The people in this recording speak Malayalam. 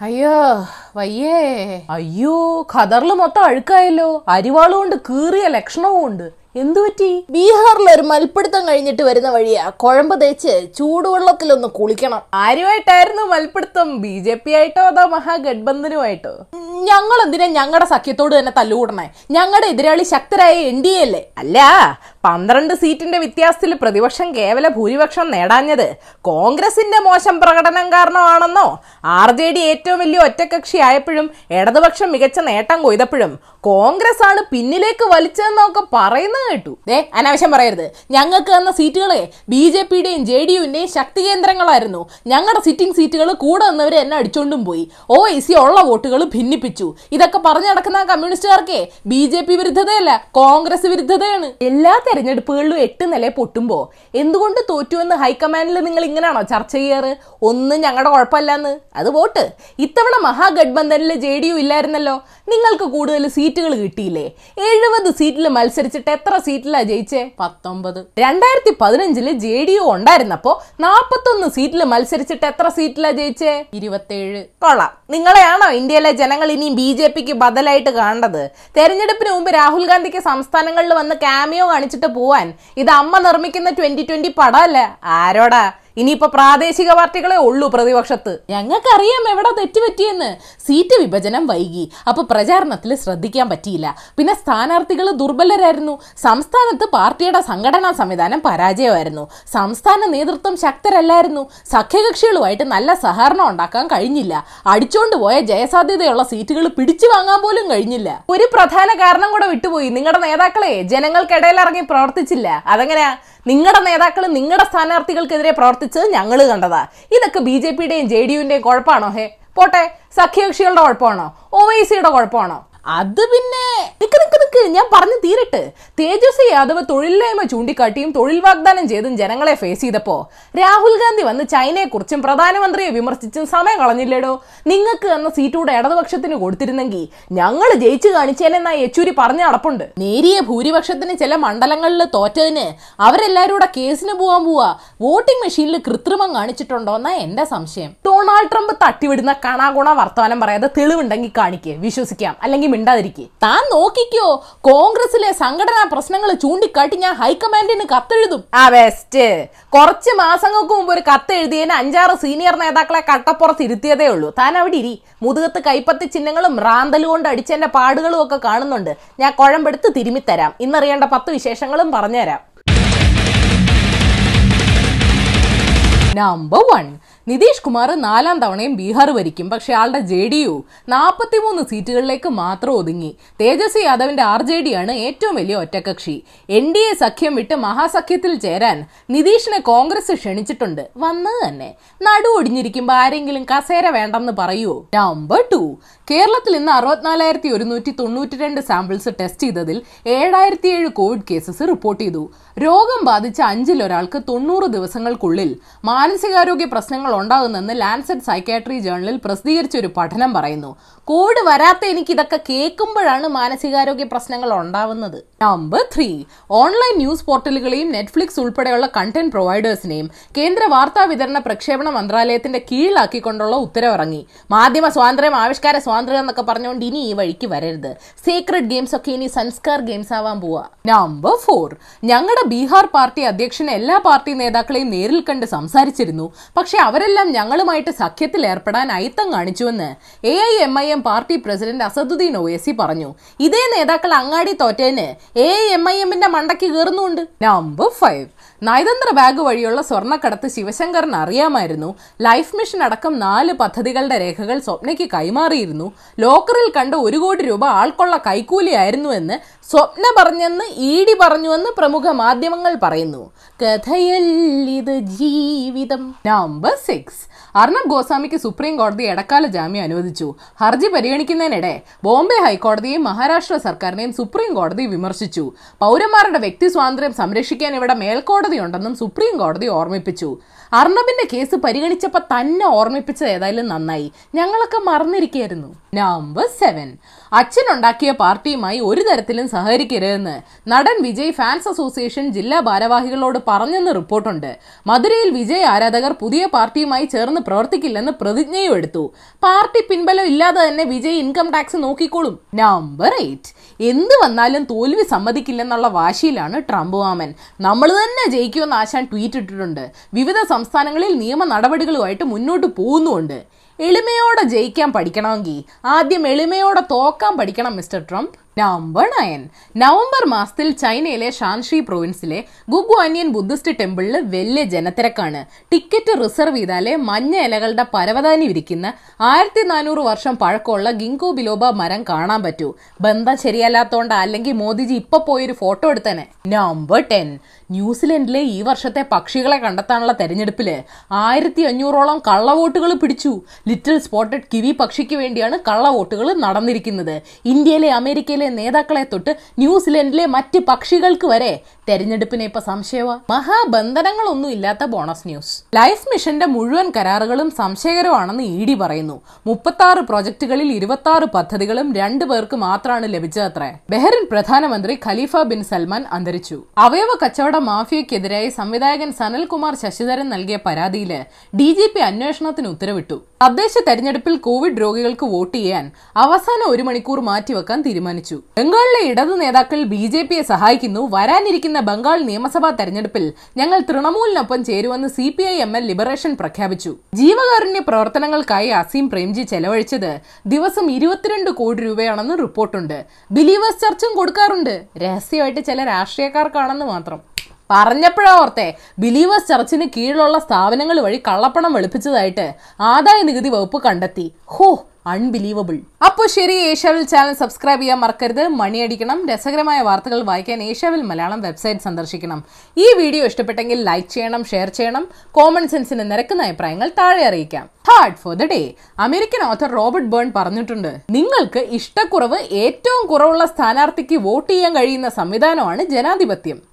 അയ്യോ വയ്യേ. അയ്യോ ഖദറിൽ മൊത്തം അഴുക്കായല്ലോ. അരിവാളുകൊണ്ട് കീറിയ ലക്ഷണവും ഉണ്ട് എന്തു പറ്റി? ബീഹാറിൽ ഒരു മൽപ്പിടുത്തം കഴിഞ്ഞിട്ട് വരുന്ന വഴിയാ. കുഴമ്പ് തേച്ച് ചൂടുവെള്ളത്തിലൊന്ന് കുളിക്കണം. ആരുമായിട്ടായിരുന്നു മൽപ്പിടുത്തം? ബി ജെ പി ആയിട്ടോ അതോ മഹാഗഡ്ബന്ധനുമായിട്ടോ? ഞങ്ങൾ എന്തിനാ ഞങ്ങളുടെ സഖ്യത്തോട് തന്നെ തല്ലുകൂടണേ? ഞങ്ങളുടെ എതിരാളി ശക്തരായ എൻ ഡി എ അല്ലേ? അല്ല പന്ത്രണ്ട് സീറ്റിന്റെ വ്യത്യാസത്തിൽ പ്രതിപക്ഷം കേവല ഭൂരിപക്ഷം നേടാഞ്ഞത് കോൺഗ്രസിന്റെ മോശം പ്രകടനം കാരണമാണെന്നോ? ആർ ജെ ഡി ഏറ്റവും വലിയ ഒറ്റകക്ഷി ആയപ്പോഴും ഇടതുപക്ഷം മികച്ച നേട്ടം കൊയ്തപ്പോഴും കോൺഗ്രസ് ആണ് പിന്നിലേക്ക് വലിച്ചതെന്നൊക്കെ പറയുന്നത് കേട്ടു. ഏ അനാവശ്യം പറയരുത്. ഞങ്ങൾക്ക് തന്ന സീറ്റുകളെ ബി ജെ പിയുടെയും ജെ ഡി യുവിന്റെയും ശക്തി കേന്ദ്രങ്ങളായിരുന്നു. ഞങ്ങളുടെ സിറ്റിംഗ് സീറ്റുകൾ കൂടെ നിന്നവരെ എന്നെ അടിച്ചോണ്ടും പോയി. ഒ ഐ സി ഉള്ള വോട്ടുകൾ ഭിന്നിപ്പിച്ചു. ഇതൊക്കെ പറഞ്ഞു നടക്കുന്ന കമ്മ്യൂണിസ്റ്റുകാർക്ക് ബി ജെ പി വിരുദ്ധതയല്ല കോൺഗ്രസ് വിരുദ്ധതയാണ്. എല്ലാ തെരഞ്ഞെടുപ്പുകളിലും എട്ട് നില പൊട്ടുമ്പോ എന്തുകൊണ്ട് തോറ്റു തോറ്റുവെന്ന് ഹൈക്കമാൻഡിൽ നിങ്ങൾ ഇങ്ങനെയാണോ ചർച്ച ചെയ്യാറ്? ഒന്നും ഞങ്ങളുടെ കുഴപ്പമില്ലെന്ന്. അത് വോട്ട്. ഇത്തവണ മഹാഗഡ്ബന്ധനിൽ ജെ ഡി യു ഇല്ലായിരുന്നല്ലോ. നിങ്ങൾക്ക് കൂടുതൽ സീറ്റുകൾ കിട്ടിയില്ലേ? എഴുപത് സീറ്റിൽ മത്സരിച്ചിട്ട് എത്ര സീറ്റിലാ ജയിച്ചേ? പത്തൊമ്പത്. രണ്ടായിരത്തി പതിനഞ്ചിൽ ജെ ഡി യു ഉണ്ടായിരുന്നപ്പോ നാപ്പത്തൊന്ന് സീറ്റിൽ മത്സരിച്ചിട്ട് എത്ര സീറ്റിലാ ജയിച്ചേ? ഇരുപത്തേഴ്. കൊള്ളാം. നിങ്ങളെയാണോ ഇന്ത്യയിലെ ജനങ്ങൾ ഇനിയും ബി ജെ പിക്ക് ബദലായിട്ട് കാണേണ്ടത് തെരഞ്ഞെടുപ്പിന് മുമ്പ് രാഹുൽ ഗാന്ധിക്ക് സംസ്ഥാനങ്ങളിൽ വന്ന് ക്യാമിയോ കാണിച്ചിട്ട് പോവാൻ. ഇത് അമ്മ നിർമ്മിക്കുന്ന ട്വന്റി ട്വന്റി പടമല്ല? ആരോടാ? ഇനിയിപ്പോ പ്രാദേശിക പാർട്ടികളെ ഉള്ളൂ പ്രതിപക്ഷത്ത്. ഞങ്ങൾക്കറിയാം എവിടെ തെറ്റുപറ്റിയെന്ന്. സീറ്റ് വിഭജനം വൈകി. അപ്പൊ പ്രചാരണത്തിൽ ശ്രദ്ധിക്കാൻ പറ്റിയില്ല. പിന്നെ സ്ഥാനാർത്ഥികൾ ദുർബലരായിരുന്നു. സംസ്ഥാനത്ത് പാർട്ടിയുടെ സംഘടനാ സംവിധാനം പരാജയമായിരുന്നു. സംസ്ഥാന നേതൃത്വം ശക്തരല്ലായിരുന്നു. സഖ്യകക്ഷികളുമായിട്ട് നല്ല സഹകരണം ഉണ്ടാക്കാൻ കഴിഞ്ഞില്ല. അടിച്ചോണ്ട് പോയ ജയസാധ്യതയുള്ള സീറ്റുകൾ പിടിച്ചു വാങ്ങാൻ പോലും കഴിഞ്ഞില്ല. ഒരു പ്രധാന കാരണം കൂടെ വിട്ടുപോയി. നിങ്ങളുടെ നേതാക്കളെ ജനങ്ങൾക്കിടയിൽ ഇറങ്ങി പ്രവർത്തിച്ചില്ല. അതെങ്ങനെയാ? നിങ്ങളുടെ നേതാക്കൾ നിങ്ങളുടെ സ്ഥാനാർത്ഥികൾക്കെതിരെ പ്രവർത്തിച്ചത് ഞങ്ങൾ കണ്ടതാ. ഇതൊക്കെ ബി ജെ പിയുടെയും ജെ ഡി കുഴപ്പമാണോ? ഹേ പോട്ടെ. സഖ്യകക്ഷികളുടെ കുഴപ്പമാണോ? ഒ വൈ സിയുടെ കുഴപ്പമാണോ? അത് പിന്നെ നിക്ക് നിക്ക് നിക്ക്. ഞാൻ പറഞ്ഞു തീരട്ട്. തേജസ്വി യാദവ് തൊഴിലില്ലായ്മ ചൂണ്ടിക്കാട്ടിയും തൊഴിൽ വാഗ്ദാനം ചെയ്തും ജനങ്ങളെ ഫേസ് ചെയ്തപ്പോ രാഹുൽ ഗാന്ധി വന്ന് ചൈനയെക്കുറിച്ചും പ്രധാനമന്ത്രിയെ വിമർശിച്ചും സമയം കളഞ്ഞില്ലേടോ? നിങ്ങൾക്ക് തന്ന സീറ്റൂടെ ഇടതുപക്ഷത്തിന് കൊടുത്തിരുന്നെങ്കിൽ ഞങ്ങൾ ജയിച്ചു കാണിച്ചേനെന്നാ യെച്ചൂരി പറഞ്ഞ നടപ്പുണ്ട്. നേരിയ ഭൂരിപക്ഷത്തിന് ചില മണ്ഡലങ്ങളിൽ തോറ്റതിന് അവരെല്ലാരും കൂടെ കേസിന് പോവാൻ പോവാ. വോട്ടിംഗ് മെഷീനിൽ കൃത്രിമം കാണിച്ചിട്ടുണ്ടോ എന്നാ എന്റെ സംശയം. ഡൊണാൾഡ് ട്രംപ് തട്ടിവിടുന്ന കണാഗുണ വർത്തമാനം പറയാതെ തെളിവുണ്ടെങ്കിൽ കാണിക്കേ. വിശ്വസിക്കാം. അല്ലെങ്കിൽ മിണ്ടാതിരിക്കേ. താൻ നോക്കിക്കോ കോൺഗ്രസിലെ സംഘടനാ പ്രശ്നങ്ങൾ ചൂണ്ടിക്കാട്ടി ഞാൻ ഹൈക്കമാൻഡിന് കത്തെഴുതും. ആ ബെസ്റ്റ്. കുറച്ച് മാസങ്ങൾക്ക് മുമ്പ് ഒരു കത്ത് എഴുതിയതിന് അഞ്ചാറ് സീനിയർ നേതാക്കളെ കട്ടപ്പുറത്ത് ഇരുത്തിയതേ ഉള്ളൂ. താൻ അവിടെ ഇരി. മുതുകത്ത് കൈപ്പത്തി ചിഹ്നങ്ങളും റാന്തലും കൊണ്ട് അടിച്ചതിന്റെ പാടുകളും ഒക്കെ കാണുന്നുണ്ട്. ഞാൻ കുഴമ്പെടുത്ത് തിരുമിത്തരാം ഇന്നറിയേണ്ട പത്ത് വിശേഷങ്ങളും പറഞ്ഞുതരാം. നമ്പർ വൺ നിതീഷ് കുമാർ നാലാം തവണയും ബീഹാർ ഭരിക്കും. പക്ഷേ ആളുടെ ജെ ഡി യു നാൽപ്പത്തിമൂന്ന് സീറ്റുകളിലേക്ക് മാത്രം ഒതുങ്ങി. തേജസ്വി യാദവിന്റെ ആർ ജെ ഡി ആണ് ഏറ്റവും വലിയ ഒറ്റക്കക്ഷി. എൻ ഡി എ സഖ്യം വിട്ട് മഹാസഖ്യത്തിൽ ചേരാൻ നിതീഷിനെ കോൺഗ്രസ് ക്ഷണിച്ചിട്ടുണ്ട്. വന്നത് തന്നെ. നടു ഒടിഞ്ഞിരിക്കുമ്പോൾ ആരെങ്കിലും കസേര വേണ്ടെന്ന് പറയുമോ നമ്പർ ടു കേരളത്തിൽ ഇന്ന് അറുപത്തിനാലായിരത്തി ഒരുന്നൂറ്റി തൊണ്ണൂറ്റി രണ്ട് സാമ്പിൾസ് ടെസ്റ്റ് ചെയ്തതിൽ ഏഴായിരത്തി ഏഴ് കോവിഡ് കേസസ് റിപ്പോർട്ട് ചെയ്തു. രോഗം ബാധിച്ച അഞ്ചിൽ ഒരാൾക്ക് തൊണ്ണൂറ് ദിവസങ്ങൾക്കുള്ളിൽ മാനസികാരോഗ്യ പ്രശ്നങ്ങൾ ഉണ്ടാകുന്നെന്ന് ലാൻസെറ്റ് സൈക്കാട്രി ജേണലിൽ പ്രസിദ്ധീകരിച്ച ഒരു പഠനം പറയുന്നു. കോവിഡ് വരാത്ത എനിക്ക് ഇതൊക്കെ കേൾക്കുമ്പോഴാണ് മാനസികാരോഗ്യ പ്രശ്നങ്ങൾ ഉണ്ടാവുന്നത്. നമ്പർ ത്രീ ഓൺലൈൻ ന്യൂസ് പോർട്ടലുകളെയും നെറ്റ്ഫ്ലിക്സ് ഉൾപ്പെടെയുള്ള കണ്ടന്റ് പ്രൊവൈഡേഴ്സിനെയും കേന്ദ്ര വാർത്താ വിതരണ പ്രക്ഷേപണ മന്ത്രാലയത്തിന്റെ കീഴിലാക്കിക്കൊണ്ടുള്ള ഉത്തരവിറങ്ങി. മാധ്യമ സ്വാതന്ത്ര്യം ആവിഷ്കാര സ്വാതന്ത്ര്യം എന്നൊക്കെ പറഞ്ഞുകൊണ്ട് ഇനി ഈ വഴിക്ക് വരരുത്. സീക്രട്ട് ഗെയിംസ് ഒക്കെ ഇനി സംസ്കാർ ഗെയിംസ് ആവാൻ പോവാ. നമ്പർ ഫോർ ഞങ്ങളുടെ ബീഹാർ പാർട്ടി അധ്യക്ഷൻ എല്ലാ പാർട്ടി നേതാക്കളെയും നേരിൽ കണ്ട് സംസാരിച്ചിരുന്നു. പക്ഷെ അവരെല്ലാം ഞങ്ങളുമായിട്ട് സഖ്യത്തിൽ ഏർപ്പെടാൻ അയിത്തം കാണിച്ചുവെന്ന് A I M I M party president Asaduddin Owaisi പറഞ്ഞു. ഇതേ നേതാക്കൾ അങ്ങാടി തോറ്റേന് എ ഐ എം ഐ എമ്മിന്റെ മണ്ടയ്ക്ക് കയറുന്നുണ്ട് നമ്പർ ഫൈവ് നയതന്ത്ര ബാഗ് വഴിയുള്ള സ്വർണക്കടത്ത് ശിവശങ്കറിന് അറിയാമായിരുന്നു. ലൈഫ് മിഷൻ അടക്കം നാല് പദ്ധതികളുടെ രേഖകൾ സ്വപ്നയ്ക്ക് കൈമാറിയിരുന്നു. ലോക്കറിൽ കണ്ട ഒരു കോടി രൂപ ആൾക്കൊള്ള കൈക്കൂലിയായിരുന്നുവെന്ന് സ്വപ്ന പറഞ്ഞെന്ന് ഇ ഡി പറഞ്ഞുവെന്ന് പ്രമുഖ മാധ്യമങ്ങൾ പറയുന്നു. കഥയല്ലിത് ജീവിതം. Number six. അർണബ് ഗോസ്വാമിക്ക് സുപ്രീം കോടതി ഇടക്കാല ജാമ്യം അനുവദിച്ചു. ഹർജി പരിഗണിക്കുന്നതിനിടെ ബോംബെ ഹൈക്കോടതിയെയും മഹാരാഷ്ട്ര സർക്കാരിനെയും സുപ്രീം കോടതി വിമർശിച്ചു. പൗരന്മാരുടെ വ്യക്തി സ്വാതന്ത്ര്യം സംരക്ഷിക്കാൻ ഇവിടെ മേൽക്കോടതി കോടതിയുണ്ടെന്നും സുപ്രീം കോടതി ഓർമ്മിപ്പിച്ചു. അർണബിന്റെ കേസ് പരിഗണിച്ചപ്പോൾ തന്നെ ഓർമ്മിപ്പിച്ചത് ഏതായാലും നന്നായി. ഞങ്ങളൊക്കെ മറന്നിരിക്കുകയായിരുന്നു. നമ്പർ സെവൻ അച്ഛനുണ്ടാക്കിയ പാർട്ടിയുമായി ഒരു തരത്തിലും സഹകരിക്കരുതെന്ന് നടൻ വിജയ് ഫാൻസ് അസോസിയേഷൻ ജില്ലാ ഭാരവാഹികളോട് പറഞ്ഞെന്ന് റിപ്പോർട്ടുണ്ട്. മധുരയിൽ വിജയ് ആരാധകർ പുതിയ പാർട്ടിയുമായി ചേർന്ന് പ്രവർത്തിക്കില്ലെന്ന് പ്രതിജ്ഞയും എടുത്തു. പാർട്ടി പിൻബലം ഇല്ലാതെ തന്നെ വിജയ് ഇൻകം ടാക്സ് നോക്കിക്കോളും. നമ്പർ എയ്റ്റ് എന്ത് വന്നാലും തോൽവി സമ്മതിക്കില്ലെന്നുള്ള വാശിയിലാണ് ട്രംപ് വാമൻ നമ്മൾ തന്നെ ജയിക്കുമെന്ന് ആശാൻ ട്വീറ്റ് ഇട്ടിട്ടുണ്ട്. വിവിധ സംസ്ഥാനങ്ങളിൽ നിയമ നടപടികളുമായിട്ട് മുന്നോട്ട് പോകുന്നുമുണ്ട്. എളിമയോടെ ജയിക്കാൻ പഠിക്കണമെങ്കിൽ ആദ്യം എളിമയോടെ തോക്കാൻ പഠിക്കണം mister Trump. Number nine. November മാസത്തിൽ ചൈനയിലെ ഷാൻഷി പ്രൊവിൻസിലെ ഗുഗ്വാനിയൻ ബുദ്ധിസ്റ്റ് ടെമ്പിളിൽ വലിയ ജനത്തിരക്കാണ്. ടിക്കറ്റ് റിസർവ് ചെയ്താലേ മഞ്ഞ ഇലകളുടെ പരവതാനി വിരിക്കുന്ന ആയിരത്തി നാനൂറ് വർഷം പഴക്കമുള്ള ഗിങ്കോ ബിലോബ മരം കാണാൻ പറ്റൂ. ബന്ധം ശരിയല്ലാത്തോണ്ട അല്ലെങ്കിൽ മോദിജി ഇപ്പൊ പോയൊരു ഫോട്ടോ എടുത്തനെ. Number ten. ന്യൂസിലൻഡിലെ ഈ വർഷത്തെ പക്ഷികളെ കണ്ടെത്താനുള്ള തെരഞ്ഞെടുപ്പിൽ ആയിരത്തി അഞ്ഞൂറോളം കള്ളവോട്ടുകൾ പിടിച്ചു. ലിറ്റിൽ സ്പോട്ടഡ് കിവി പക്ഷിക്ക് വേണ്ടിയാണ് കള്ളവോട്ടുകൾ നടന്നിരിക്കുന്നത്. ഇന്ത്യയിലെ അമേരിക്കയിലെ നേതാക്കളെ തൊട്ട് ന്യൂസിലൻഡിലെ മറ്റ് പക്ഷികൾക്ക് വരെ തെരഞ്ഞെടുപ്പിനെ ഇപ്പൊ സംശയമാ മഹാബന്ധനങ്ങളൊന്നും ഇല്ലാത്ത ബോണസ് ന്യൂസ്. ലൈഫ് മിഷന്റെ മുഴുവൻ കരാറുകളും സംശയകരമാണെന്ന് ഇ ഡി പറയുന്നു. മുപ്പത്തി ആറ് പ്രോജക്റ്റുകളിൽ ഇരുപത്തി ആറ് പദ്ധതികളും രണ്ടു പേർക്ക് മാത്രമാണ് ലഭിച്ചതത്രേ. ബെഹ്റിൻ പ്രധാനമന്ത്രി ഖലീഫ ബിൻ സൽമാൻ അന്തരിച്ചു. അവയവ കച്ചവട മാഫിയക്കെതിരായി സംവിധായകൻ സനൽകുമാർ ശശിധരൻ നൽകിയ പരാതിയിൽ ഡി ജി പി അന്വേഷണത്തിന് ഉത്തരവിട്ടു. തദ്ദേശ തെരഞ്ഞെടുപ്പിൽ കോവിഡ് രോഗികൾക്ക് വോട്ട് ചെയ്യാൻ അവസാന ഒരു മണിക്കൂർ മാറ്റിവെക്കാൻ തീരുമാനിച്ചു. ബംഗാളിലെ ഇടതു നേതാക്കൾ ബി ജെ പിയെ സഹായിക്കുന്നു. വരാനിരിക്കുന്ന ബംഗാൾ നിയമസഭാ തെരഞ്ഞെടുപ്പിൽ ഞങ്ങൾ തൃണമൂലിനൊപ്പം ചേരുമെന്ന് C P I M L liberation പ്രഖ്യാപിച്ചു. ജീവകാരുണ്യ പ്രവർത്തനങ്ങൾക്കായി അസീം പ്രേംജി ചെലവഴിച്ചത് ദിവസം ഇരുപത്തിരണ്ട് കോടി രൂപയാണെന്ന് റിപ്പോർട്ടുണ്ട്. ബിലീവേഴ്സ് ചർച്ചും കൊടുക്കാറുണ്ട്. രഹസ്യമായിട്ട് ചില രാഷ്ട്രീയക്കാർക്കാണെന്ന് മാത്രം. പറഞ്ഞപ്പോഴാ ഓർത്തെ ബിലീവേഴ്സ് ചർച്ചിന് കീഴിലുള്ള സ്ഥാപനങ്ങൾ വഴി കള്ളപ്പണം വെളുപ്പിച്ചതായിട്ട് ആദായ നികുതി വകുപ്പ് കണ്ടെത്തി. ഹോ അൺബിലീവബിൾ. അപ്പോൾ ശരി ഏഷ്യാവിൽ ചാനൽ സബ്സ്ക്രൈബ് ചെയ്യാൻ മറക്കരുത്. മണിയടിക്കണം. രസകരമായ വാർത്തകൾ വായിക്കാൻ ഏഷ്യാവിൽ മലയാളം വെബ്സൈറ്റ് സന്ദർശിക്കണം. ഈ വീഡിയോ ഇഷ്ടപ്പെട്ടെങ്കിൽ ലൈക്ക് ചെയ്യണം ഷെയർ ചെയ്യണം. കോമൺ സെൻസിന് നിരക്കുന്ന അഭിപ്രായങ്ങൾ താഴെ അറിയിക്കാം. Hard for the day American author Robert Byrne പറഞ്ഞിട്ടുണ്ട് നിങ്ങൾക്ക് ഇഷ്ടക്കുറവ് ഏറ്റവും കുറവുള്ള സ്ഥാനാർത്ഥിക്ക് വോട്ട് ചെയ്യാൻ കഴിയുന്ന സംവിധാനമാണ് ജനാധിപത്യം.